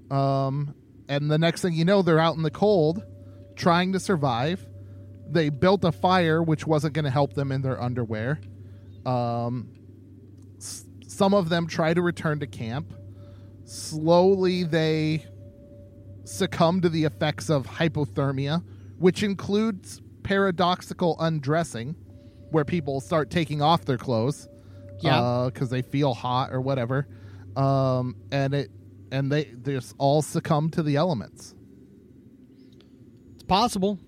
Um, and the next thing you know, they're out in the cold, trying to survive. They built a fire, which wasn't going to help them in their underwear. Um, s- some of them try to return to camp. Slowly, they succumb to the effects of hypothermia, which includes paradoxical undressing, where people start taking off their clothes, Yeah. because they feel hot or whatever, um, and it and they they just all succumb to the elements. It's possible.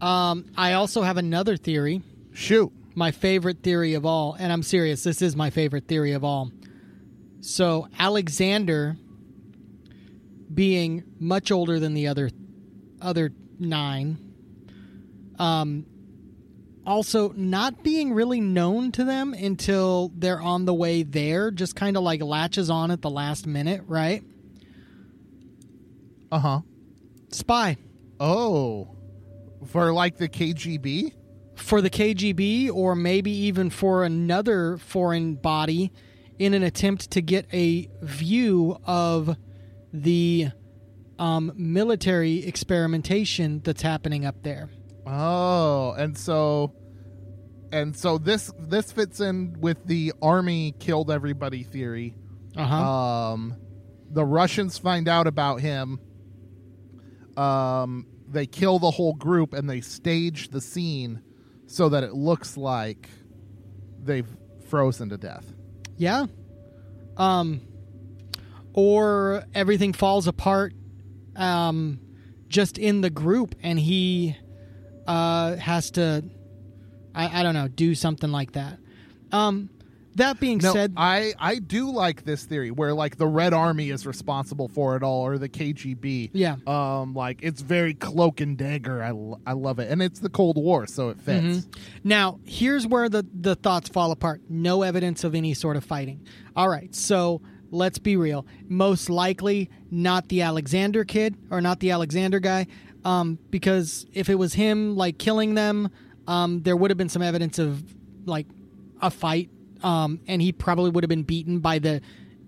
Um, I also have another theory, Shoot, my favorite theory of all, and I'm serious. This is my favorite theory of all. So Alexander, being much older than the other other nine, um, also not being really known to them until they're on the way there, just kind of like latches on at the last minute, right? uh huh. Spy. Oh, for like the KGB. for the KGB or maybe even for another foreign body in an attempt to get a view of the um, military experimentation that's happening up there. Oh, and so and so this this fits in with the army killed everybody theory. Uh huh. Um the Russians find out about him. Um they kill the whole group and they stage the scene so that it looks like they've frozen to death. yeah. Um, or everything falls apart um, just in the group and he uh, has to, I, I don't know, do something like that. Um, that being No, said, I I do like this theory where like the Red Army is responsible for it all or the KGB. Yeah. Um like it's very cloak and dagger. I I love it. And it's the Cold War, so it fits. Now, here's where the, the thoughts fall apart. No evidence of any sort of fighting. All right, so let's be real. Most likely not the Alexander kid or not the Alexander guy, um, because if it was him like killing them, um, there would have been some evidence of like a fight, um, and he probably would have been beaten by the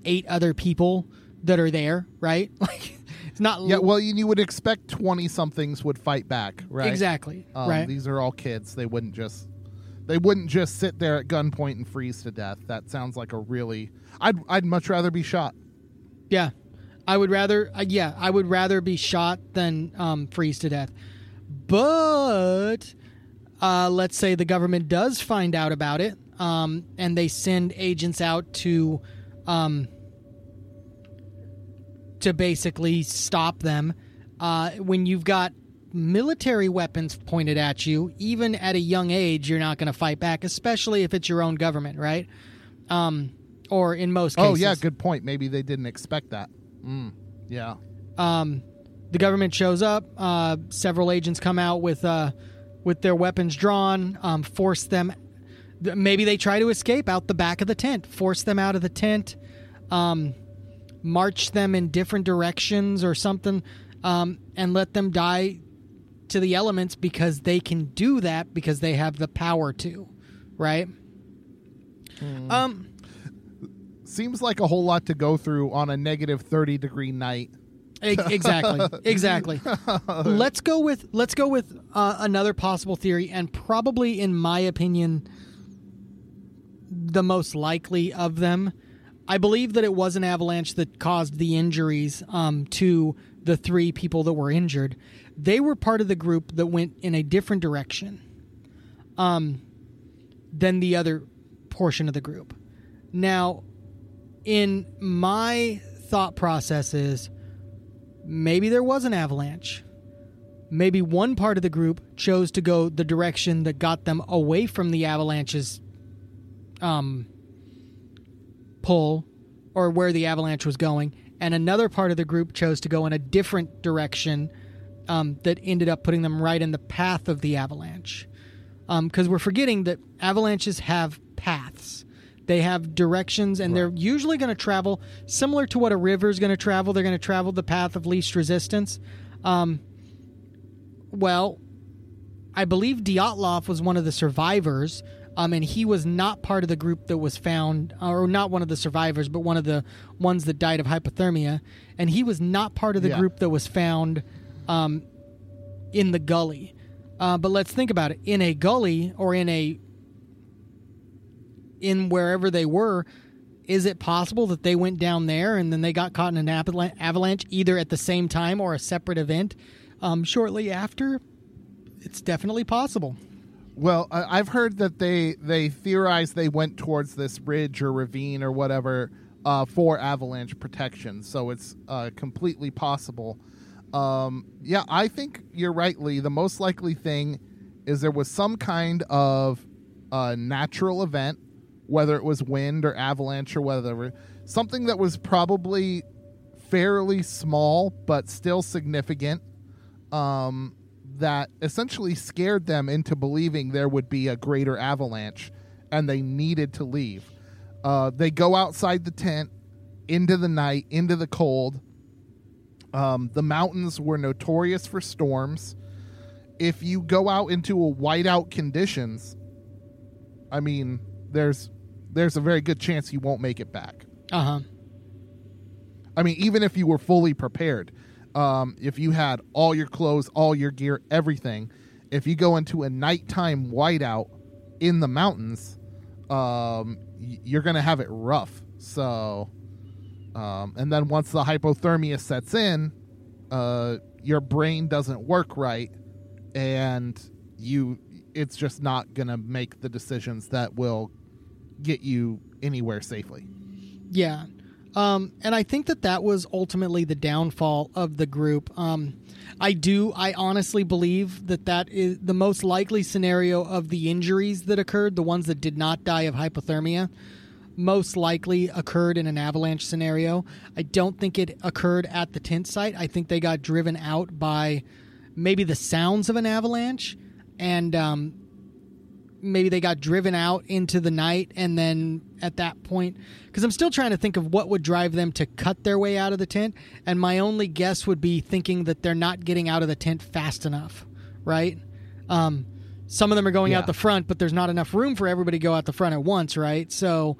eight other people that are there. Right? Like it's not Yeah, well you, you would expect 20 somethings would fight back, right? exactly Um, right. These are all kids. They wouldn't just they wouldn't just sit there at gunpoint and freeze to death. That sounds like a really I'd I'd much rather be shot. Yeah, I would rather. Uh, yeah, I would rather be shot than um, freeze to death. But uh, let's say the government does find out about it, um, and they send agents out to um, to basically stop them. Uh, when you've got military weapons pointed at you, even at a young age, you're not going to fight back, especially if it's your own government, right? Um, or in most cases. Oh yeah, good point. Maybe they didn't expect that. Mm, yeah. um, the government shows up. Uh, several agents come out with uh, with their weapons drawn. Um, force them. Maybe they try to escape out the back of the tent. Force them out of the tent. Um, march them in different directions or something, um, and let them die to the elements because they can do that because they have the power to, right? Um. Seems like a whole lot to go through on a negative 30 degree night. Exactly exactly. Let's go with let's go with uh, another possible theory and probably in my opinion the most likely of them. I believe that it was an avalanche that caused the injuries um, to the three people that were injured. They were part of the group that went in a different direction um, than the other portion of the group. Now in my thought process is maybe there was an avalanche. Maybe one part of the group chose to go the direction that got them away from the avalanche's um, pull or where the avalanche was going, and another part of the group chose to go in a different direction um, that ended up putting them right in the path of the avalanche. Because we're forgetting that avalanches have paths. They have directions, and they're usually going to travel similar to what a river is going to travel. They're going to travel the path of least resistance. Um, well, I believe Dyatlov was one of the survivors, um, and he was not part of the group that was found, or not one of the survivors, but one of the ones that died of hypothermia. And he was not part of the Yeah. group that was found um, in the gully. Uh, but let's think about it: in a gully or in a in wherever they were, is it possible that they went down there and then they got caught in an avalanche either at the same time or a separate event um, shortly after? It's definitely possible. Well, I've heard that they they theorize they went towards this ridge or ravine or whatever uh, for avalanche protection. So it's uh, completely possible. Um, yeah, I think you're right, Lee. The most likely thing is there was some kind of uh, natural event, whether it was wind or avalanche or whatever, something that was probably fairly small but still significant um, that essentially scared them into believing there would be a greater avalanche and they needed to leave. Uh, they go outside the tent into the night, into the cold. Um, the mountains were notorious for storms. If you go out into a whiteout conditions, I mean, there's there's a very good chance you won't make it back. Uh huh. I mean, even if you were fully prepared, um, if you had all your clothes, all your gear, everything, if you go into a nighttime whiteout in the mountains, um, you're going to have it rough. So, um, and then once the hypothermia sets in, uh, your brain doesn't work right, and you, it's just not going to make the decisions that will get you anywhere safely. Yeah. Um, and I think that that was ultimately the downfall of the group. Um, I do, I honestly believe that that is the most likely scenario of the injuries that occurred, the ones that did not die of hypothermia, most likely occurred in an avalanche scenario. I don't think it occurred at the tent site. I think they got driven out by maybe the sounds of an avalanche and um, maybe they got driven out into the night and then at that point because i'm still trying to think of what would drive them to cut their way out of the tent and my only guess would be thinking that they're not getting out of the tent fast enough right um, some of them are going Yeah. out the front but there's not enough room for everybody to go out the front at once right so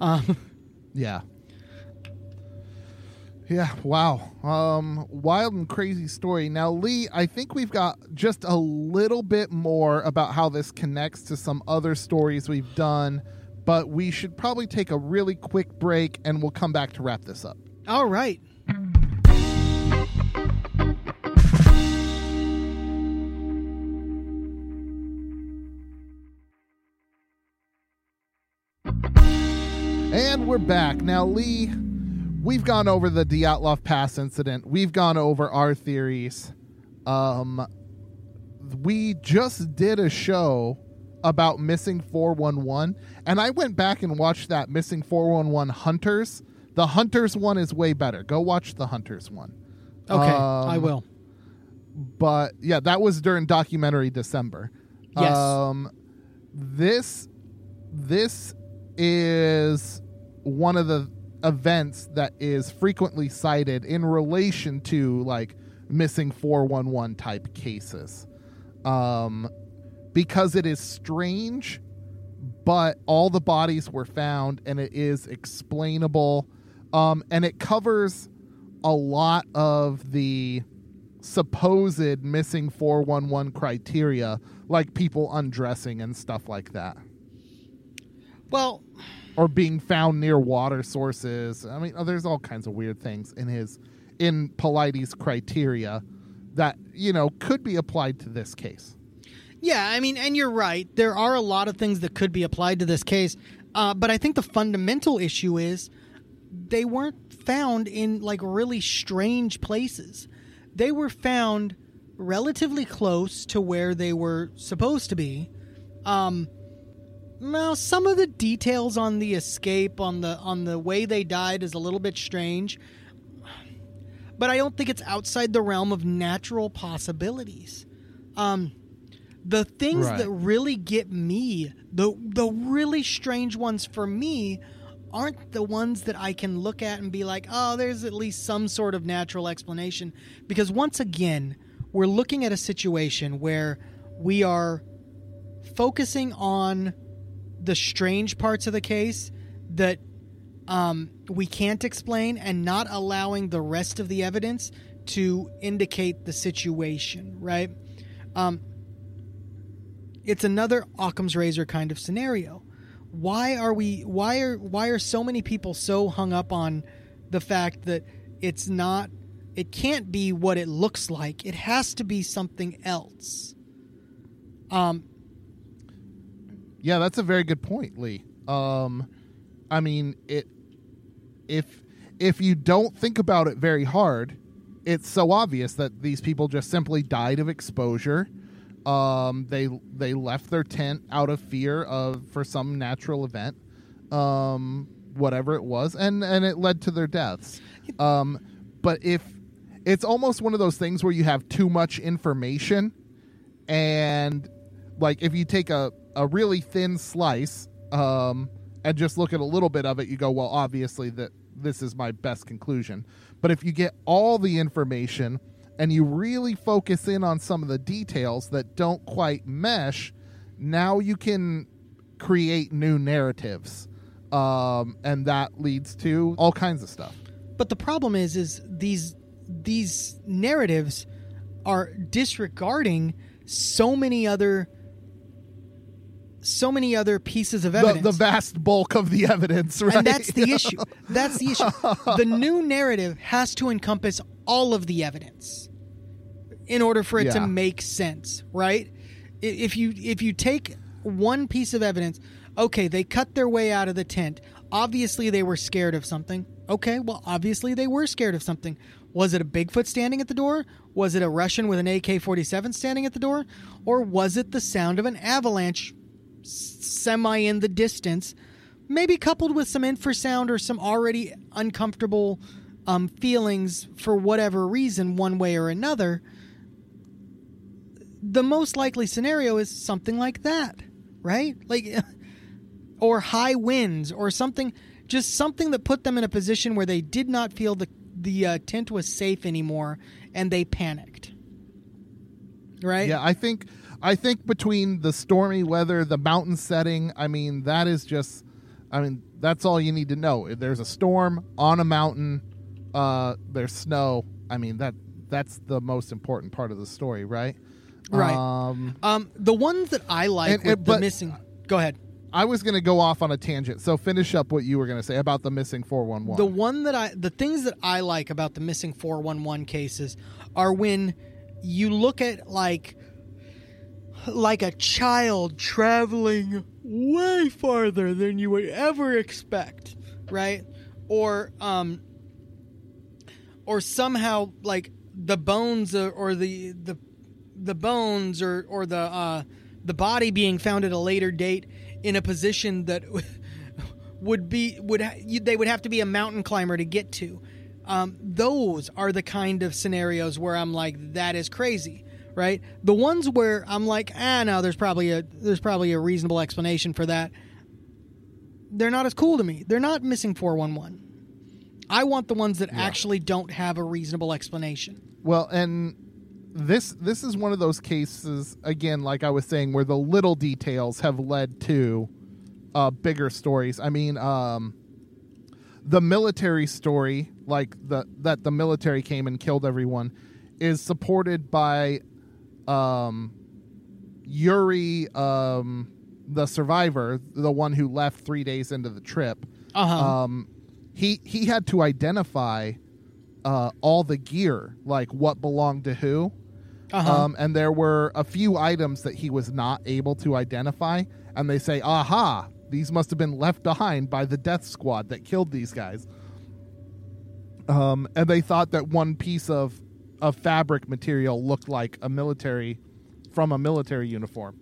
um, Yeah. Yeah, wow. Um wild and crazy story. Now Lee, I think we've got just a little bit more about how this connects to some other stories we've done, but we should probably take a really quick break and we'll come back to wrap this up. all right And we're back. Now, Lee, we've gone over the Dyatlov Pass incident. We've gone over our theories. Um, we just did a show about missing 411, and I went back and watched that missing 411 Hunters. The Hunters one is way better. Go watch the Hunters one. okay Um, i will but yeah, that was during documentary December. Yes. Um, this this is one of the events that is frequently cited in relation to like missing 411 type cases. Um, because it is strange, but all the bodies were found and it is explainable. Um, and it covers a lot of the supposed missing 411 criteria, like people undressing and stuff like that, well or being found near water sources. I mean, oh, there's all kinds of weird things in his in Paulides criteria that you know could be applied to this case. Yeah, I mean, and you're right. There are a lot of things that could be applied to this case, uh, but I think the fundamental issue is they weren't found in like really strange places. They were found relatively close to where they were supposed to be. Um, now, some of the details on the escape, on the on the way they died, is a little bit strange. but I don't think it's outside the realm of natural possibilities. Um, the things Right. that really get me, the the really strange ones for me, aren't the ones that I can look at and be like, oh, there's at least some sort of natural explanation. Because once again, we're looking at a situation where we are focusing on the strange parts of the case that um, we can't explain and not allowing the rest of the evidence to indicate the situation, right? Um, it's another Occam's razor kind of scenario. Why are we? Why are why are so many people so hung up on the fact that it's not? It can't be what it looks like. It has to be something else. Um, Yeah, that's a very good point, Lee. Um, I mean, it if if you don't think about it very hard, it's so obvious that these people just simply died of exposure. Um, they they left their tent out of fear of for some natural event, um, whatever it was, and and it led to their deaths. Um, but if it's almost one of those things where you have too much information and like if you take a, a really thin slice um, and just look at a little bit of it you go well obviously that this is my best conclusion. But if you get all the information and you really focus in on some of the details that don't quite mesh now you can create new narratives um, and that leads to all kinds of stuff. But the problem is, is these these narratives are disregarding so many other so many other pieces of evidence. the vast bulk of the evidence right and that's the issue. That's the issue. The new narrative has to encompass all of the evidence in order for it to make sense, right? If you if you take one piece of evidence, okay, they cut their way out of the tent. Obviously they were scared of something. Okay, well obviously they were scared of something. Was it a Bigfoot standing at the door? Was it a Russian with an AK-47 standing at the door? Or was it the sound of an avalanche semi in the distance, maybe coupled with some infrasound or some already uncomfortable um, feelings for whatever reason, one way or another, the most likely scenario is something like that, right? Like, or high winds or something, just something that put them in a position where they did not feel the the uh, tent was safe anymore and they panicked. Right? Yeah, I think I think between the stormy weather, the mountain setting, I mean, that is just I mean, that's all you need to know. If there's a storm on a mountain, uh there's snow. I mean, that that's the most important part of the story, right? Right. Um Um, the ones that I like And- with and- the missing. Go ahead. I was going to go off on a tangent. So finish up what you were going to say about the missing 411. The one that I, the things that I like about the missing 411 cases are when you look at like, like a child traveling way farther than you would ever expect, right? Or, um, or somehow like the bones or, or the, the, the bones or, or the, uh, the body being found at a later date in a position that would be would they would have to be a mountain climber to get to. Um, those are the kind of scenarios where I'm like, that is crazy, right? The ones where I'm like, ah, no, there's probably a there's probably a reasonable explanation for that. They're not as cool to me. They're not missing 411. I want the ones that actually don't have a reasonable explanation. Well, and this this is one of those cases again, like I was saying, where the little details have led to uh, bigger stories. I mean, um, the military story, like the that the military came and killed everyone, is supported by um, Yuri, um, the survivor, the one who left three days into the trip. Uh-huh. Um, he he had to identify uh, all the gear, like what belonged to who. Uh-huh. Um, and there were a few items that he was not able to identify. And they say, aha, these must have been left behind by the death squad that killed these guys. Um, and they thought that one piece of, of fabric material looked like a military from a military uniform.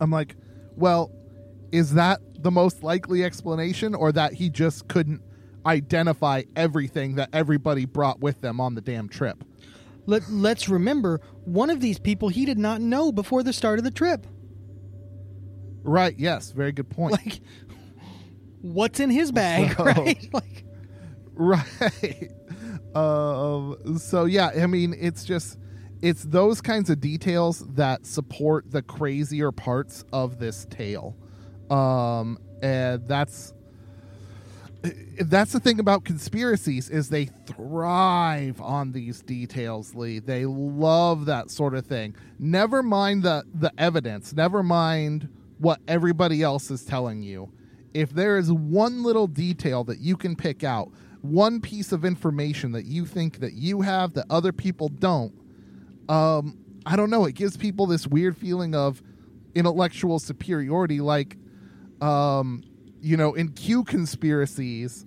I'm like, well, is that the most likely explanation or that he just couldn't identify everything that everybody brought with them on the damn trip. Let, let's remember, one of these people he did not know before the start of the trip. Right, yes, very good point. Like, what's in his bag, So- right? Like, right. Um, so yeah, I mean, it's just it's those kinds of details that support the crazier parts of this tale. Um, and that's that's the thing about conspiracies is they thrive on these details lee. They love that sort of thing. Never mind the the evidence. Never mind what everybody else is telling you. If there is one little detail that you can pick out one piece of information that you think that you have that other people don't um i don't know. It gives people this weird feeling of intellectual superiority like um you know in q conspiracies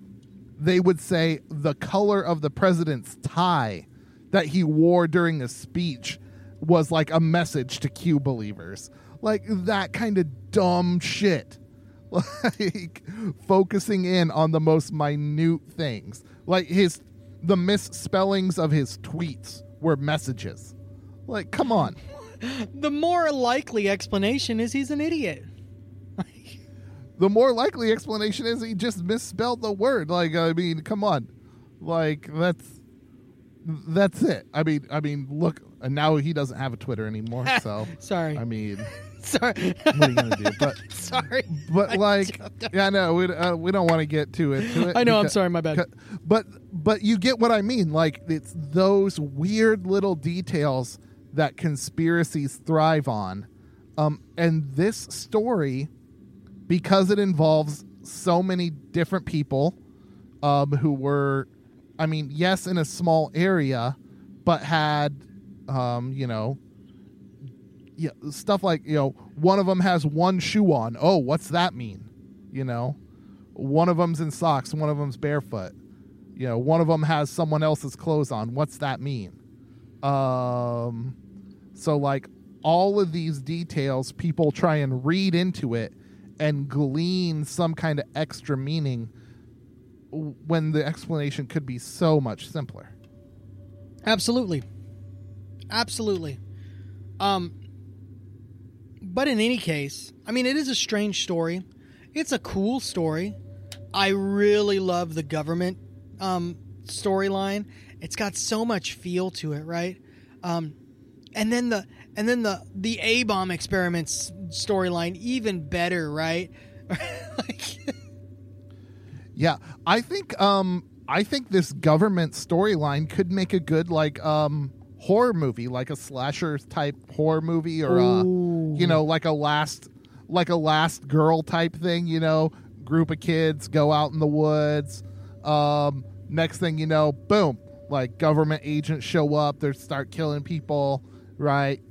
they would say the color of the president's tie that he wore during a speech was like a message to q believers. Like that kind of dumb shit like focusing in on the most minute things like his the misspellings of his tweets were messages like come on the more likely explanation is he's an idiot. the more likely explanation is he just misspelled the word. Like, I mean, come on, like that's that's it. I mean, I mean, look, and now he doesn't have a Twitter anymore. So, Sorry. I mean, Sorry. what are you gonna do? But, Sorry. but like, yeah, no, we uh, we don't want to get too into it. I know, I'm sorry, my bad. But but you get what I mean. Like, it's those weird little details that conspiracies thrive on. Um, and this story because it involves so many different people um, who were, I mean, yes, in a small area, but had, um, you know, yeah, stuff like you know, one of them has one shoe on. Oh, what's that mean? You know, one of them's in socks, one of them's barefoot. You know, one of them has someone else's clothes on. What's that mean? Um, so like all of these details, people try and read into it and glean some kind of extra meaning when the explanation could be so much simpler. Absolutely. Absolutely. Um but in any case, I mean it is a strange story. It's a cool story. I really love the government um storyline. It's got so much feel to it, right? Um and then the and then the the A bomb experiments storyline even better, right? like, Yeah, I think um I think this government storyline could make a good like um horror movie, like a slasher type horror movie or uh Ooh. you know, like a last like a last girl type thing, you know, group of kids go out in the woods. Um next thing you know, boom, like government agents show up, they start killing people, right?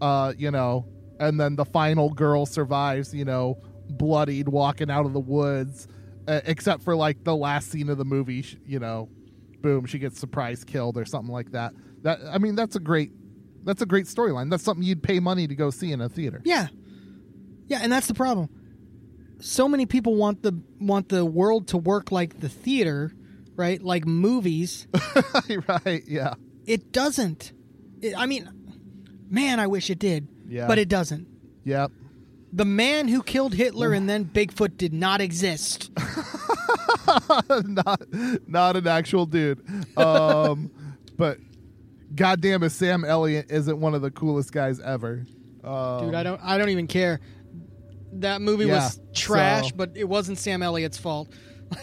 Uh, you know, and then the final girl survives, you know, bloodied walking out of the woods uh, except for like the last scene of the movie, you know, boom, she gets surprise killed or something like that. That I mean, that's a great that's a great storyline. That's something you'd pay money to go see in a theater. Yeah, yeah, and that's the problem. So many people want the want the world to work like the theater, right? Like movies. right? Yeah. it doesn't. It, I mean, man, I wish it did. Yeah. but it doesn't. Yep. The man who killed Hitler and then Bigfoot did not exist. not not an actual dude. Um, but goddamn, if Sam Elliott isn't one of the coolest guys ever. Um, Dude, I don't I don't even care. That movie Yeah, was trash, so- but it wasn't Sam Elliott's fault.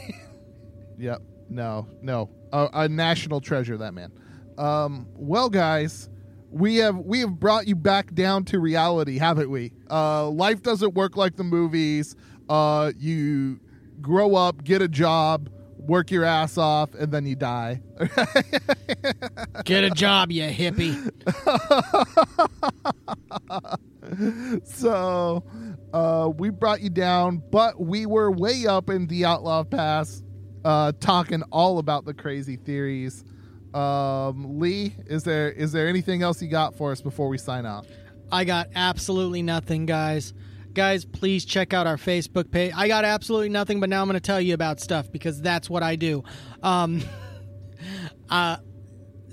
Yep. No, no. A, a national treasure, that man. Um, well, guys, we have we have brought you back down to reality, haven't we? Uh, life doesn't work like the movies. Uh, you grow up, get a job, work your ass off, and then you die. Get a job, you hippie. so uh, we brought you down, but we were way up in the Dyatlov Pass, uh, talking all about the crazy theories. Um, Lee, is there is there anything else you got for us before we sign off? I got absolutely nothing, guys. Guys, please check out our Facebook page. I got absolutely nothing, but now I'm going to tell you about stuff because that's what I do. Um, uh,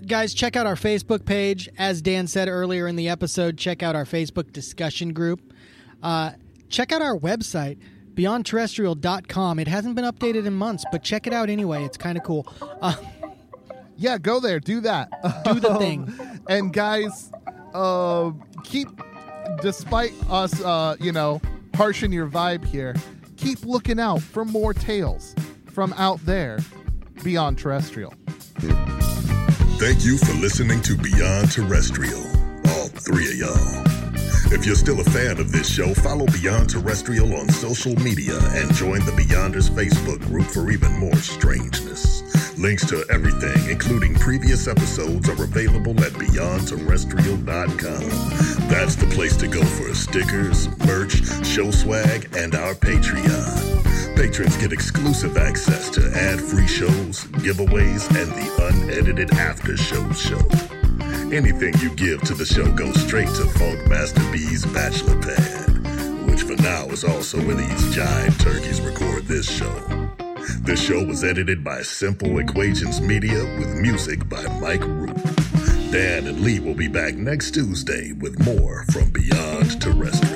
guys, check out our Facebook page. As Dan said earlier in the episode, check out our Facebook discussion group. Uh, check out our website, beyondterrestrial.com. It hasn't been updated in months, but check it out anyway. It's kind of cool. Uh, Yeah, go there, do that. Do the thing. and guys, uh, keep, despite us, uh, you know, harshing your vibe here, keep looking out for more tales from out there beyond terrestrial. Thank you for listening to Beyond Terrestrial, all three of y'all. If you're still a fan of this show, follow Beyond Terrestrial on social media and join the Beyonders Facebook group for even more strangeness. Links to everything, including previous episodes, are available at beyondterrestrial.com. That's the place to go for stickers, merch, show swag, and our Patreon. Patrons get exclusive access to ad-free shows, giveaways, and the unedited after show show. Anything you give to the show goes straight to Funk Master B's bachelor pad, which for now is also where these giant turkeys record this show. This show was edited by Simple Equations Media with music by Mike Root. Dan and Lee will be back next Tuesday with more from Beyond Terrestrial.